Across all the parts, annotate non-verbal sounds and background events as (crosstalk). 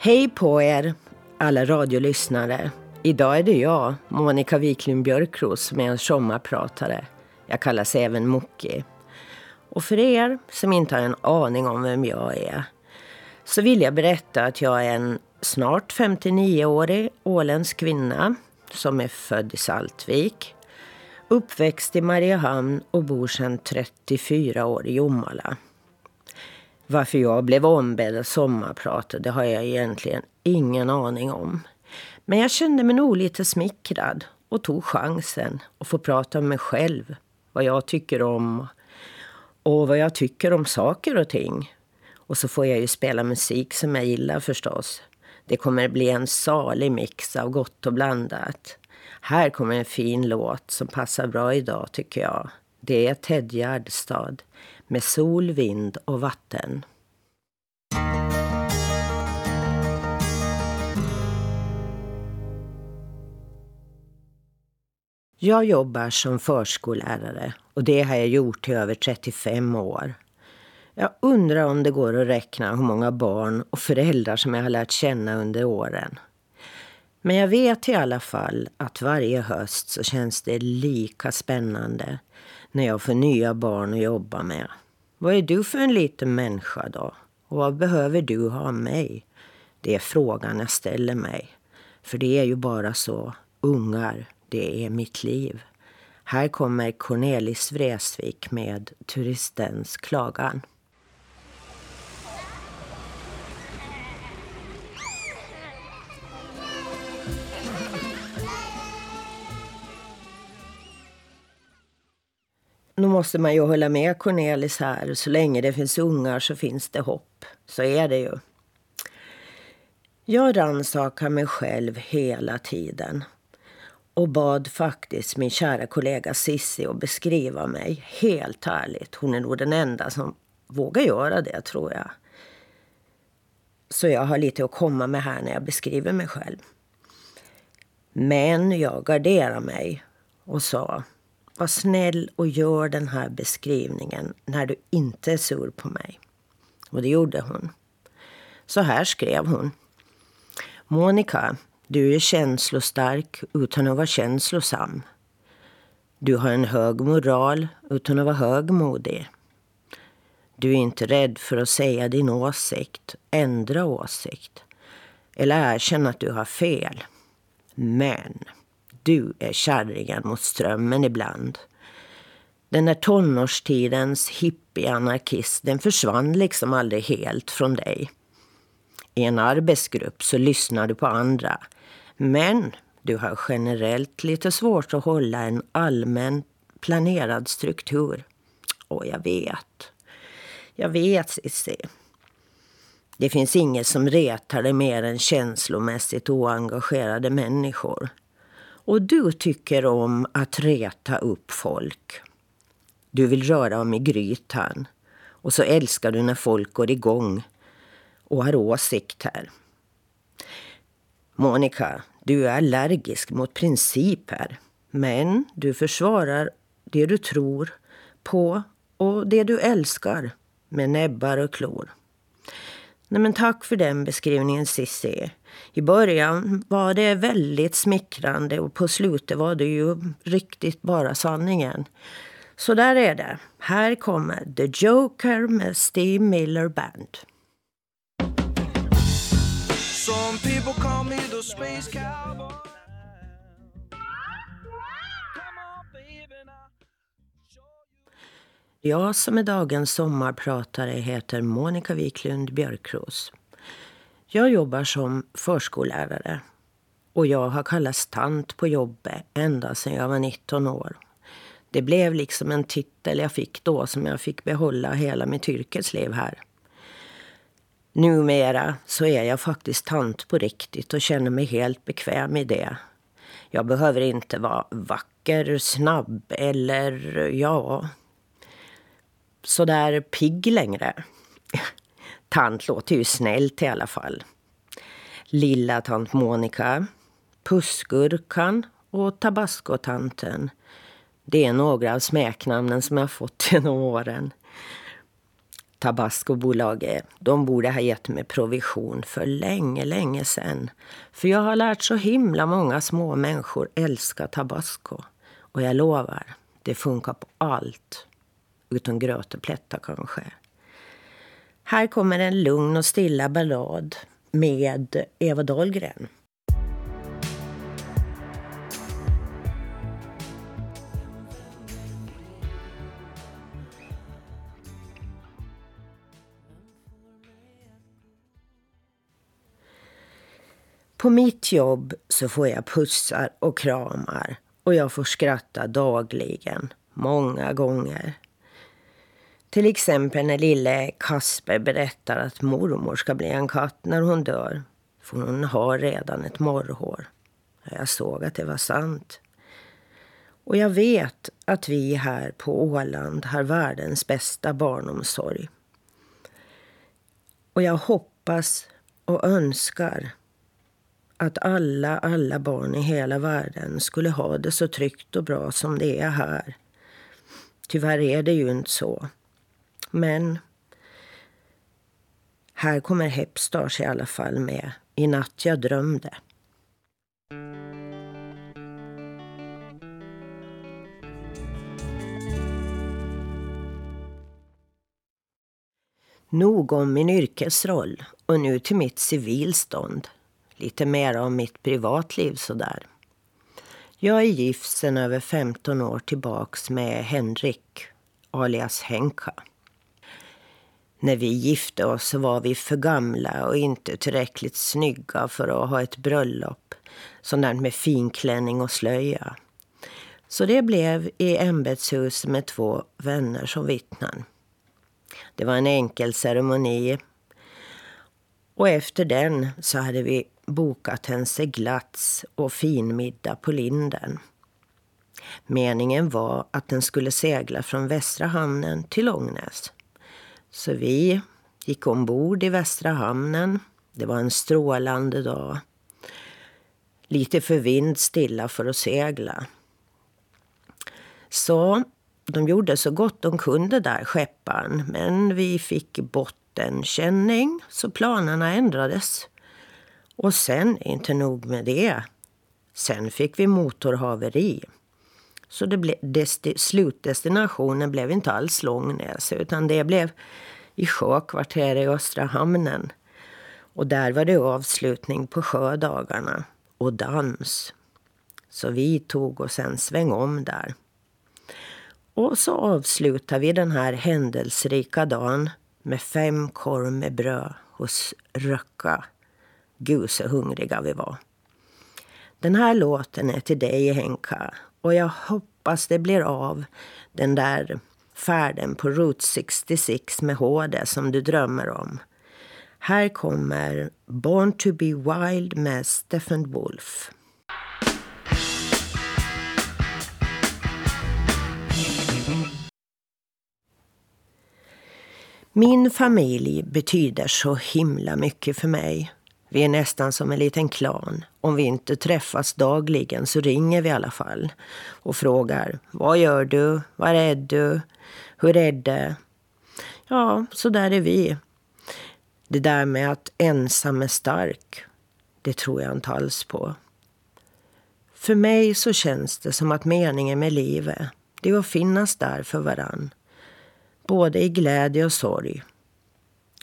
Hej på er, alla radiolyssnare. Idag är det jag, Monica Wiklund Björkros, som är en sommarpratare. Jag kallas även Mocki. Och för er som inte har en aning om vem jag är så vill jag berätta att jag är en snart 59-årig åländsk kvinna som är född i Saltvik, uppväxt i Mariehamn och bor sedan 34 år i Jomala. Varför jag blev ombedd att sommarprata det har jag egentligen ingen aning om. Men jag kände mig nog lite smickrad och tog chansen att få prata om mig själv, vad jag tycker om och vad jag tycker om saker och ting. Och så får jag ju spela musik som jag gillar förstås. Det kommer bli en salig mix av gott och blandat. Här kommer en fin låt som passar bra idag tycker jag. Det är Ted Gärdestad med sol, vind och vatten. Jag jobbar som förskollärare och det har jag gjort i över 35 år. Jag undrar om det går att räkna hur många barn och föräldrar som jag har lärt känna under åren. Men jag vet i alla fall att varje höst så känns det lika spännande när jag får nya barn att jobba med. Vad är du för en liten människa då? Och vad behöver du ha av mig? Det är frågan jag ställer mig. För det är ju bara så. Ungar, det är mitt liv. Här kommer Cornelis Vreeswijk med Turistens klagan. Nu måste man ju hålla med Cornelis här. Så länge det finns ungar så finns det hopp. Så är det ju. Jag rannsakade mig själv hela tiden och bad faktiskt min kära kollega Sissi att beskriva mig helt ärligt. Hon är nog den enda som vågar göra det, tror jag. Så jag har lite att komma med här när jag beskriver mig själv. Men jag garderade mig och sa var snäll och gör den här beskrivningen när du inte är sur på mig. Och det gjorde hon. Så här skrev hon. Monica, du är känslostark utan att vara känslosam. Du har en hög moral utan att vara högmodig. Du är inte rädd för att säga din åsikt, ändra åsikt eller erkänna att du har fel. Men du är kärringen mot strömmen ibland. Den där tonårstidens hippie-anarkist, den försvann liksom aldrig helt från dig. I en arbetsgrupp så lyssnar du på andra. Men du har generellt lite svårt att hålla en allmän planerad struktur. Och jag vet. Jag vet, Cissi. Det finns inget som retar dig mer än känslomässigt oengagerade människor. Och du tycker om att reta upp folk. Du vill röra om i grytan. Och så älskar du när folk går igång och har åsikter. Monica, du är allergisk mot principer. Men du försvarar det du tror på och det du älskar med näbbar och klor. Nej, men tack för den beskrivningen Cissi. I början var det väldigt smickrande och på slutet var det ju riktigt bara sanningen. Så där är det. Här kommer The Joker med Steve Miller Band. Some people call me the space cowboy Jag som är dagens sommarpratare heter Monica Wiklund Björkros. Jag jobbar som förskollärare och jag har kallats tant på jobbet ända sedan jag var 19 år. Det blev liksom en titel jag fick då som jag fick behålla hela mitt yrkesliv här. Numera så är jag faktiskt tant på riktigt och känner mig helt bekväm i det. Jag behöver inte vara vacker, snabb eller ja, sådär pigg längre. Tant låter ju snällt i alla fall. Lilla tant Monica, Pussgurkan och Tabascotanten. Det är några av smeknamnen som jag fått (laughs) genom åren. Tabascobolaget, de borde ha gett mig provision för länge, länge sen. För jag har lärt så himla många små människor älska tabasco. Och jag lovar, det funkar på allt. Utom gröteplättar kanske. Här kommer en lugn och stilla ballad med Eva Dahlgren. På mitt jobb så får jag pussar och kramar och jag får skratta dagligen, många gånger. Till exempel när lille Kasper berättar att mormor ska bli en katt när hon dör. För hon har redan ett morrhår. Jag såg att det var sant. Och jag vet att vi här på Åland har världens bästa barnomsorg. Och jag hoppas och önskar att alla, alla barn i hela världen skulle ha det så tryggt och bra som det är här. Tyvärr är det ju inte så. Men här kommer Hepstars i alla fall med. I natt jag drömde. Nog om min yrkesroll och nu till mitt civilstånd. Lite mer om mitt privatliv sådär. Jag är gift sedan över 15 år tillbaks med Henrik, alias Henka. När vi gifte oss var vi för gamla och inte tillräckligt snygga för att ha ett bröllop. Sånt där med finklänning och slöja. Så det blev i ämbetshuset med två vänner som vittnen. Det var en enkel ceremoni. Och efter den så hade vi bokat en seglats och finmiddag på Linden. Meningen var att den skulle segla från Västra hamnen till Långnäs. Så vi gick ombord i Västra hamnen. Det var en strålande dag. Lite för vindstilla för att segla. Så de gjorde så gott de kunde där, skepparen. Men vi fick bottenkänning, så planerna ändrades. Och sen, inte nog med det, sen fick vi motorhaveri. Så det ble, desti, slutdestinationen blev inte alls Långnäs utan det blev i sjökvarteret i Östra hamnen. Och där var det avslutning på sjödagarna och dans. Så vi tog oss en sväng om där. Och så avslutar vi den här händelserika dagen med fem korv med bröd hos Röcka. Gud så hungriga vi var. Den här låten är till dig Henka och jag hoppas det blir av den där färden på Route 66 med HD som du drömmer om. Här kommer Born to be wild med Stephen Wolf. Min familj betyder så himla mycket för mig. Vi är nästan som en liten klan. Om vi inte träffas dagligen så ringer vi i alla fall och frågar Vad gör du? Var är du? Hur är det? Ja, så där är vi. Det där med att ensam är stark, det tror jag inte alls på. För mig så känns det som att meningen med livet, det är att finnas där för varann. Både i glädje och sorg.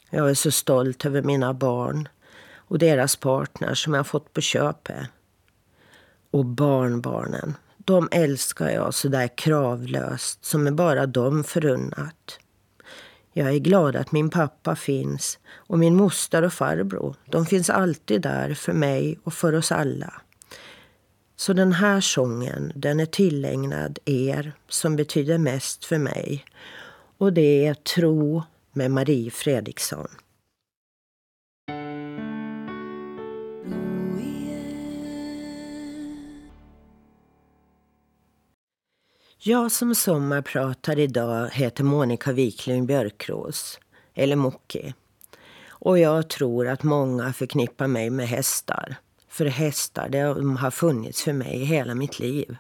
Jag är så stolt över mina barn och deras partner som jag fått på köpet. Och barnbarnen, de älskar jag så där kravlöst som är bara dem förunnat. Jag är glad att min pappa finns och min moster och farbror. De finns alltid där för mig och för oss alla. Så den här sången, den är tillägnad er som betyder mest för mig. Och det är Tro med Marie Fredriksson. Jag som sommarpratar idag heter Monica Wiklund Björkros, eller Mocki. Och jag tror att många förknippar mig med hästar. För hästar, de har funnits för mig hela mitt liv.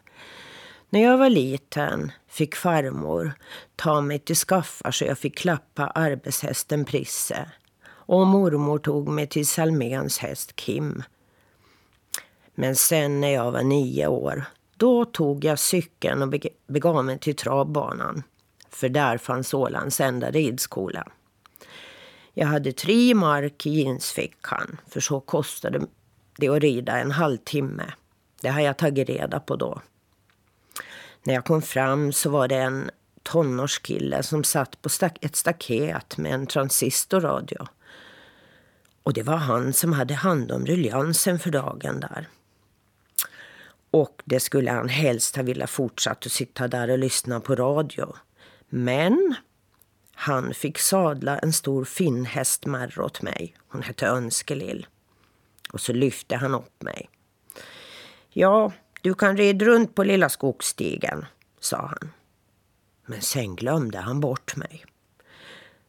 När jag var liten fick farmor ta mig till skaffar så jag fick klappa arbetshästen Prisse. Och mormor tog mig till Salméns häst Kim. Men sen när jag var nio år, då tog jag cykeln och begav mig till travbanan. För där fanns Ålands enda ridskola. Jag hade tre mark i jeansfickan, för så kostade det att rida en halvtimme. Det har jag tagit reda på då. När jag kom fram så var det en tonårskille som satt på ett staket med en transistorradio. Och det var han som hade hand om ruljansen för dagen där. Och det skulle han helst ha velat fortsatt att sitta där och lyssna på radio. Men han fick sadla en stor finnhästmärr åt mig. Hon hette Önskelill. Och så lyfte han upp mig. Ja, du kan rida runt på lilla skogsstigen, sa han. Men sen glömde han bort mig.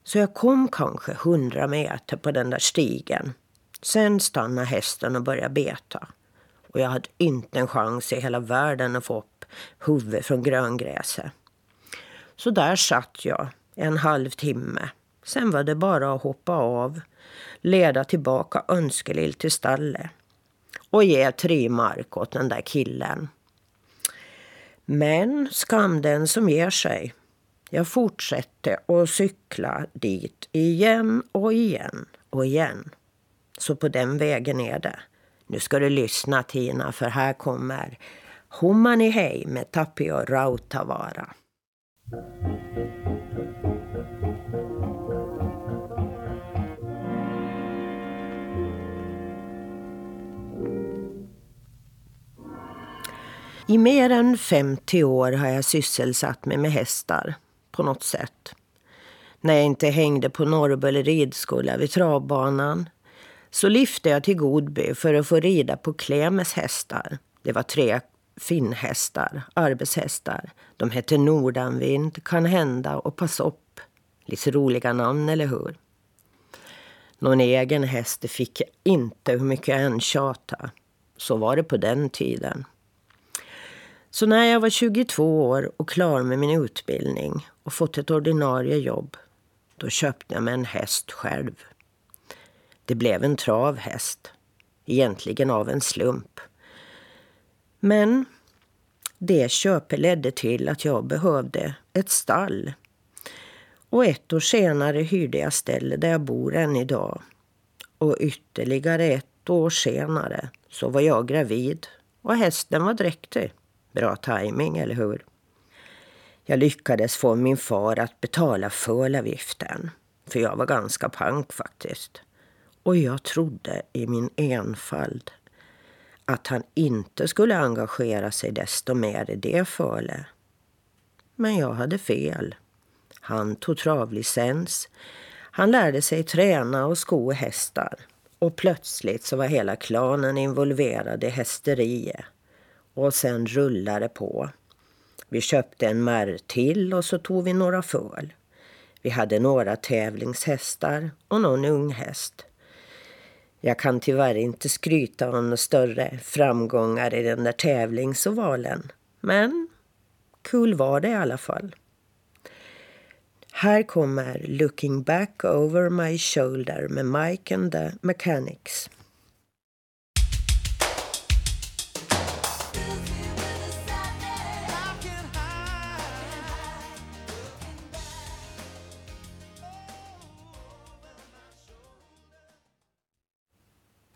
Så jag kom kanske hundra meter på den där stigen. Sen stannade hästen och började beta. Och jag hade inte en chans i hela världen att få upp huvudet från gröngräset. Så där satt jag en halvtimme. Sen var det bara att hoppa av, leda tillbaka Önskelill till stallet och ge tre mark åt den där killen. Men skam den som ger sig. Jag fortsatte att cykla dit igen och igen och igen. Så på den vägen är det. Nu ska du lyssna Tina, för här kommer Humani Hei med Tapio Rautavaara. I mer än 50 år har jag sysselsatt mig med hästar på något sätt. När jag inte hängde på Norrböle ridskola vid travbanan så lyfte jag till Godby för att få rida på Klemes hästar. Det var tre finnhästar, arbetshästar. De hette Nordanvind, Kan hända och Pass upp. Lite roliga namn, eller hur? Någon egen häst fick jag inte hur mycket jag än tjatade. Så var det på den tiden. Så när jag var 22 år och klar med min utbildning och fått ett ordinarie jobb, då köpte jag mig en häst själv. Det blev en travhäst, egentligen av en slump. Men det köpet ledde till att jag behövde ett stall. Och ett år senare hyrde jag stället där jag bor än idag. Och ytterligare ett år senare så var jag gravid och hästen var dräktig. Bra timing, eller hur? Jag lyckades få min far att betala fölavgiften. För jag var ganska pank faktiskt. Och jag trodde i min enfald att han inte skulle engagera sig desto mer i det föle. Men jag hade fel. Han tog travlicens. Han lärde sig träna och sko hästar. Och plötsligt så var hela klanen involverad i hästeriet. Och sen rullade det på. Vi köpte en märr till och så tog vi några föl. Vi hade några tävlingshästar och någon unghäst. Jag kan tyvärr inte skryta om några större framgångar i den där tävlingsovalen. Men kul var det i alla fall. Här kommer Looking back over my shoulder med Mike and the Mechanics.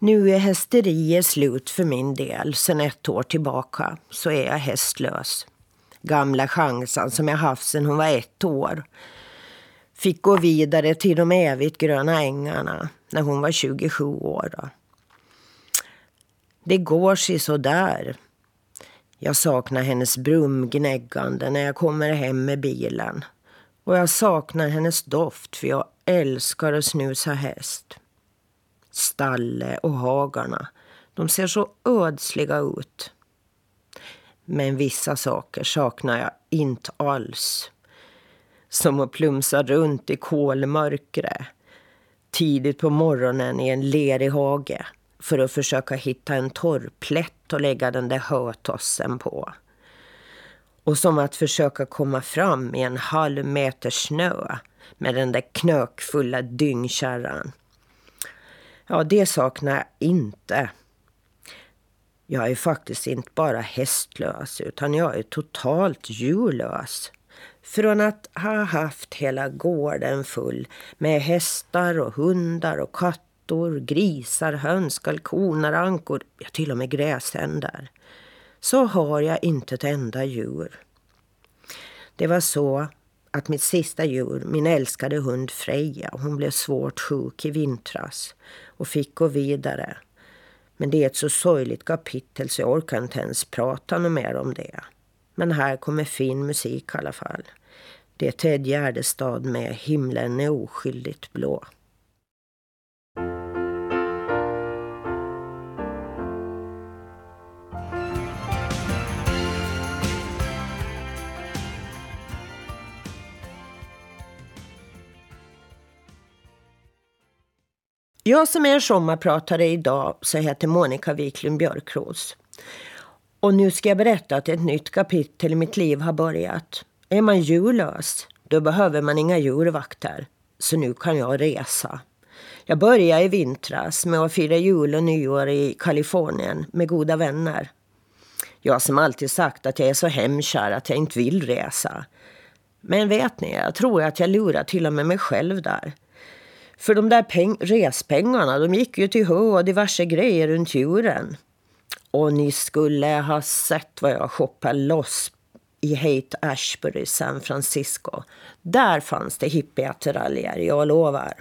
Nu är hästeriet slut för min del. Sen ett år tillbaka så är jag hästlös. Gamla chansen som jag haft sen hon var ett år fick gå vidare till de evigt gröna ängarna när hon var 27 år. Då. Det går sig så där. Jag saknar hennes brumgnäggande när jag kommer hem med bilen. Och jag saknar hennes doft för jag älskar att snusa häst. Stalle och hagarna. De ser så ödsliga ut. Men vissa saker saknar jag inte alls. Som att plumsa runt i kolmörkret tidigt på morgonen i en lerig hage för att försöka hitta en torrplätt och lägga den där hötossen på. Och som att försöka komma fram i en halv meter snö med den där knökfulla dyngkärran. Ja, det saknar jag inte. Jag är faktiskt inte bara hästlös utan jag är totalt djurlös. Från att ha haft hela gården full med hästar och hundar och katter, grisar, höns, kalkoner, ankor, ja till och med gräsändar. Så har jag inte ett enda djur. Det var så att mitt sista djur, min älskade hund Freja, hon blev svårt sjuk i vintras och fick gå vidare. Men det är ett så sorgligt kapitel så jag orkar inte ens prata något mer om det. Men här kommer fin musik i alla fall. Det är Ted Gärdestad med Himlen är oskyldigt blå. Jag som är sommarpratare idag så heter Monica Wiklund Björkros. Och nu ska jag berätta att ett nytt kapitel i mitt liv har börjat. Är man djurlös, då behöver man inga djurvakter. Så nu kan jag resa. Jag började i vintras med att fira jul och nyår i Kalifornien med goda vänner. Jag som alltid sagt att jag är så hemkär att jag inte vill resa. Men vet ni, jag tror att jag lurar till och med mig själv där. För de där peng respengarna, de gick ju till hö och diverse grejer runt djuren. Och ni skulle ha sett vad jag shoppade loss i Haight Ashbury, San Francisco. Där fanns det hippieattiraljer, jag lovar.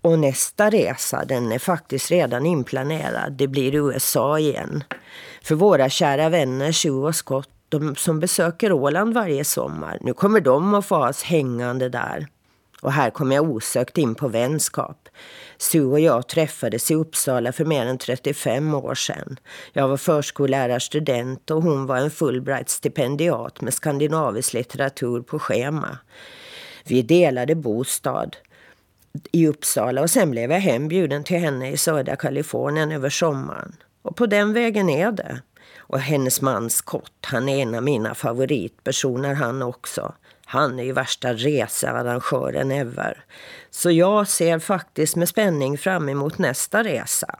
Och nästa resa, den är faktiskt redan inplanerad. Det blir USA igen. För våra kära vänner Sue och Scott, de som besöker Åland varje sommar. Nu kommer de att få oss hängande där. Och här kom jag osökt in på vänskap. Sue och jag träffades i Uppsala för mer än 35 år sedan. Jag var förskollärarstudent och hon var en Fulbright-stipendiat med skandinavisk litteratur på schema. Vi delade bostad i Uppsala och sen blev jag hembjuden till henne i södra Kalifornien över sommaren. Och på den vägen är det. Och hennes man Scott, han är en av mina favoritpersoner han också. Han är ju värsta researrangören ever. Så jag ser faktiskt med spänning fram emot nästa resa.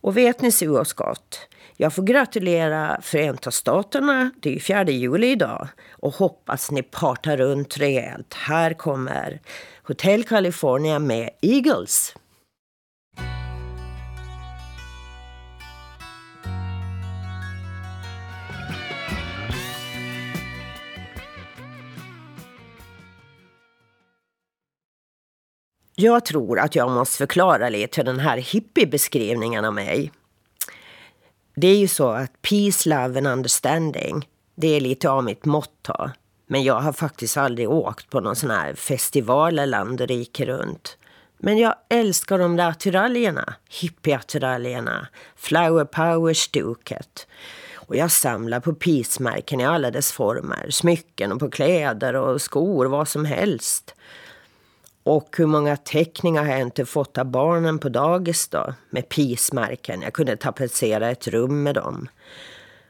Och vet ni Sue och Scott? Jag får gratulera Förenta Staterna, det är ju 4 juli idag. Och hoppas ni partar runt rejält. Här kommer Hotel California med Eagles. Jag tror att jag måste förklara lite den här hippiebeskrivningen av mig. Det är ju så att peace, love and understanding, det är lite av mitt motto. Men jag har faktiskt aldrig åkt på någon sån här festival land och rike runt. Men jag älskar de där attiraljerna, hippieattiraljerna, flower power-stuket. Och jag samlar på peace i alla dess former, smycken och på kläder och skor, vad som helst. Och hur många teckningar har jag inte fått av barnen på dagis då? Med pismärken. Jag kunde tapetsera ett rum med dem.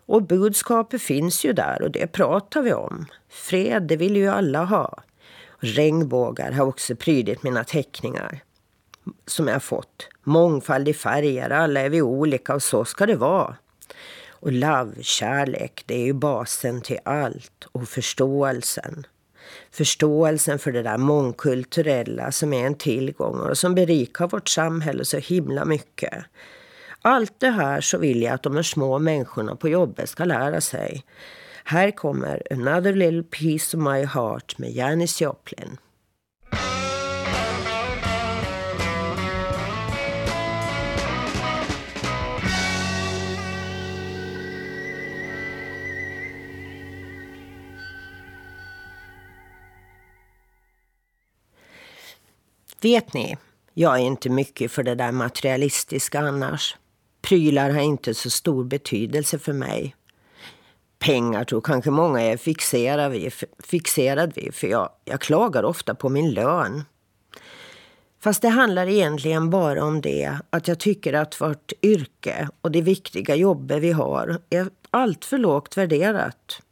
Och budskapet finns ju där och det pratar vi om. Fred, det vill ju alla ha. Regnbågar har också prydit mina teckningar. Som jag fått. Mångfald i färger, alla är vi olika och så ska det vara. Och love, kärlek, det är ju basen till allt. Och förståelsen förståelsen för det där mångkulturella som är en tillgång och som berikar vårt samhälle så himla mycket. Allt det här så vill jag att de små människorna på jobbet ska lära sig. Här kommer Another little piece of my heart med Janis Joplin. Vet ni, jag är inte mycket för det där materialistiska annars. Prylar har inte så stor betydelse för mig. Pengar tror kanske många är fixerad vid, fixerad vid för jag, jag klagar ofta på min lön. Fast det handlar egentligen bara om det att jag tycker att vårt yrke och det viktiga jobbet vi har är allt för lågt värderat.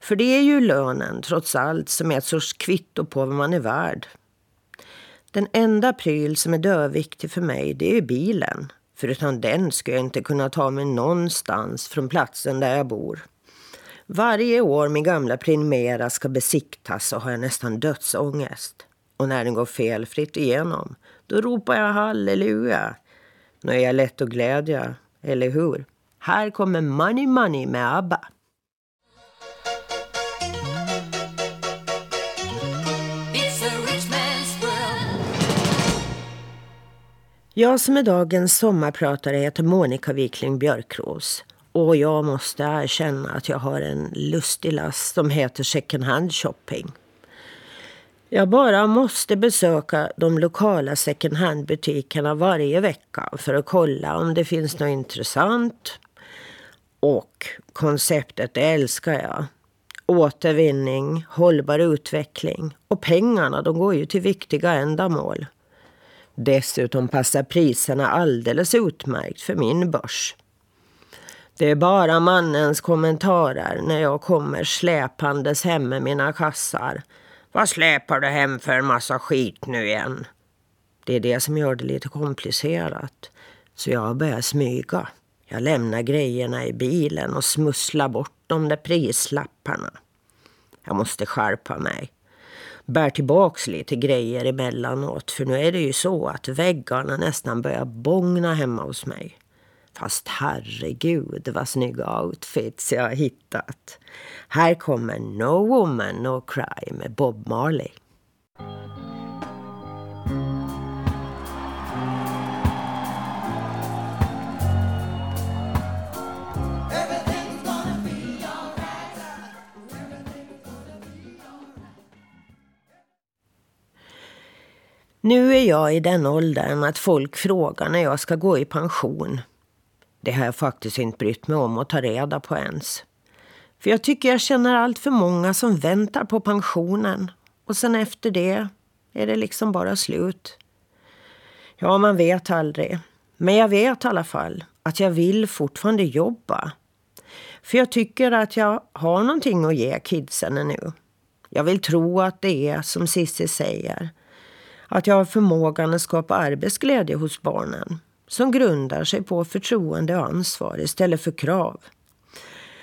För det är ju lönen, trots allt, som är ett sorts kvitto på vad man är värd. Den enda pryl som är dödviktig för mig, det är bilen. För utan den skulle jag inte kunna ta mig någonstans från platsen där jag bor. Varje år min gamla Primera ska besiktas så har jag nästan dödsångest. Och när den går felfritt igenom, då ropar jag halleluja. Nu är jag lätt att glädja, eller hur? Här kommer Money Money med ABBA. Jag som är dagens sommarpratare heter Monica Wikling Björkros. Och jag måste erkänna att jag har en lustig last som heter second hand shopping. Jag bara måste besöka de lokala second hand butikerna varje vecka för att kolla om det finns något intressant. Och konceptet älskar jag. Återvinning, hållbar utveckling och pengarna de går ju till viktiga ändamål. Dessutom passar priserna alldeles utmärkt för min börs. Det är bara mannens kommentarer när jag kommer släpandes hem med mina kassar. Vad släpar du hem för en massa skit nu igen? Det är det som gör det lite komplicerat. Så jag börjar smyga. Jag lämnar grejerna i bilen och smusslar bort de där prislapparna. Jag måste skärpa mig bär tillbaks lite grejer emellanåt. För nu är det ju så att väggarna nästan börjar bångna hemma hos mig. Fast herregud vad snygga outfits jag har hittat. Här kommer No Woman No Cry med Bob Marley. Nu är jag i den åldern att folk frågar när jag ska gå i pension. Det har jag faktiskt inte brytt mig om att ta reda på ens. För jag tycker jag känner allt för många som väntar på pensionen. Och sen efter det är det liksom bara slut. Ja, man vet aldrig. Men jag vet i alla fall att jag vill fortfarande jobba. För jag tycker att jag har någonting att ge kidsen nu. Jag vill tro att det är som Cissi säger att jag har förmågan att skapa arbetsglädje hos barnen som grundar sig på förtroende och ansvar istället för krav.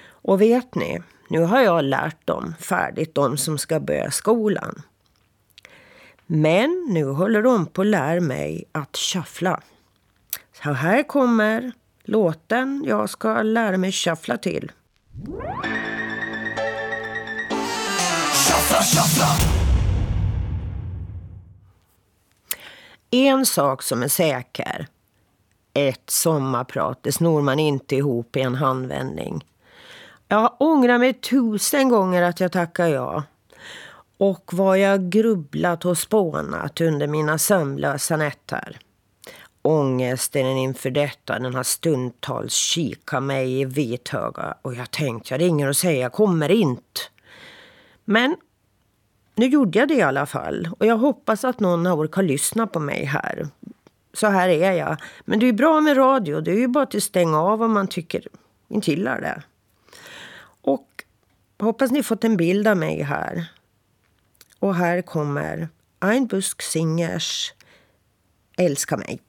Och vet ni, nu har jag lärt dem färdigt, de som ska börja skolan. Men nu håller de på att lära mig att shuffla. Så här kommer låten jag ska lära mig shuffla till. Shuffla, shuffla. En sak som är säker. Ett sommarprat, det snor man inte ihop i en handvändning. Jag ångrar mig tusen gånger att jag tackar ja. Och vad jag grubblat och spånat under mina sömnlösa nätter. Ångesten inför detta den har stundtals kikat mig i vithöga och jag tänkte jag ringer och säger jag kommer inte. Men nu gjorde jag det i alla fall. Och jag hoppas att någon har orkat lyssna på mig här. Så här är jag. Men det är bra med radio. Det är ju bara att stänga av om man tycker inte gillar det. Och hoppas ni fått en bild av mig här. Och här kommer Ein Busk Singers Älska mig.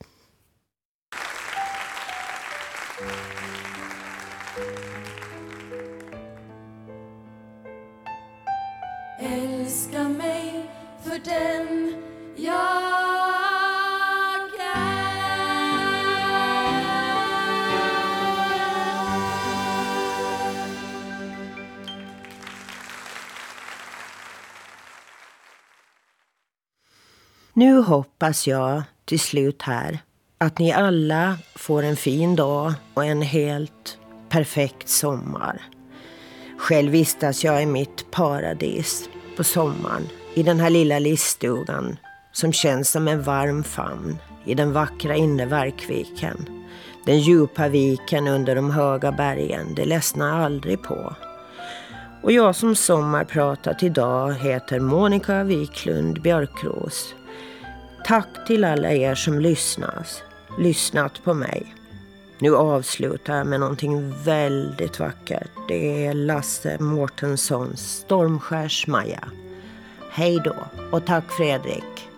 Nu hoppas jag till slut här att ni alla får en fin dag och en helt perfekt sommar. Själv vistas jag i mitt paradis på sommaren i den här lilla liststugan som känns som en varm famn i den vackra inre Verkviken. Den djupa viken under de höga bergen, det ledsnar aldrig på. Och jag som sommarpratat idag heter Monica Wiklund Björkros Tack till alla er som lyssnas, lyssnat på mig. Nu avslutar jag med någonting väldigt vackert. Det är Lasse Mårtenssons Stormskärs Maja. Hej då och tack Fredrik.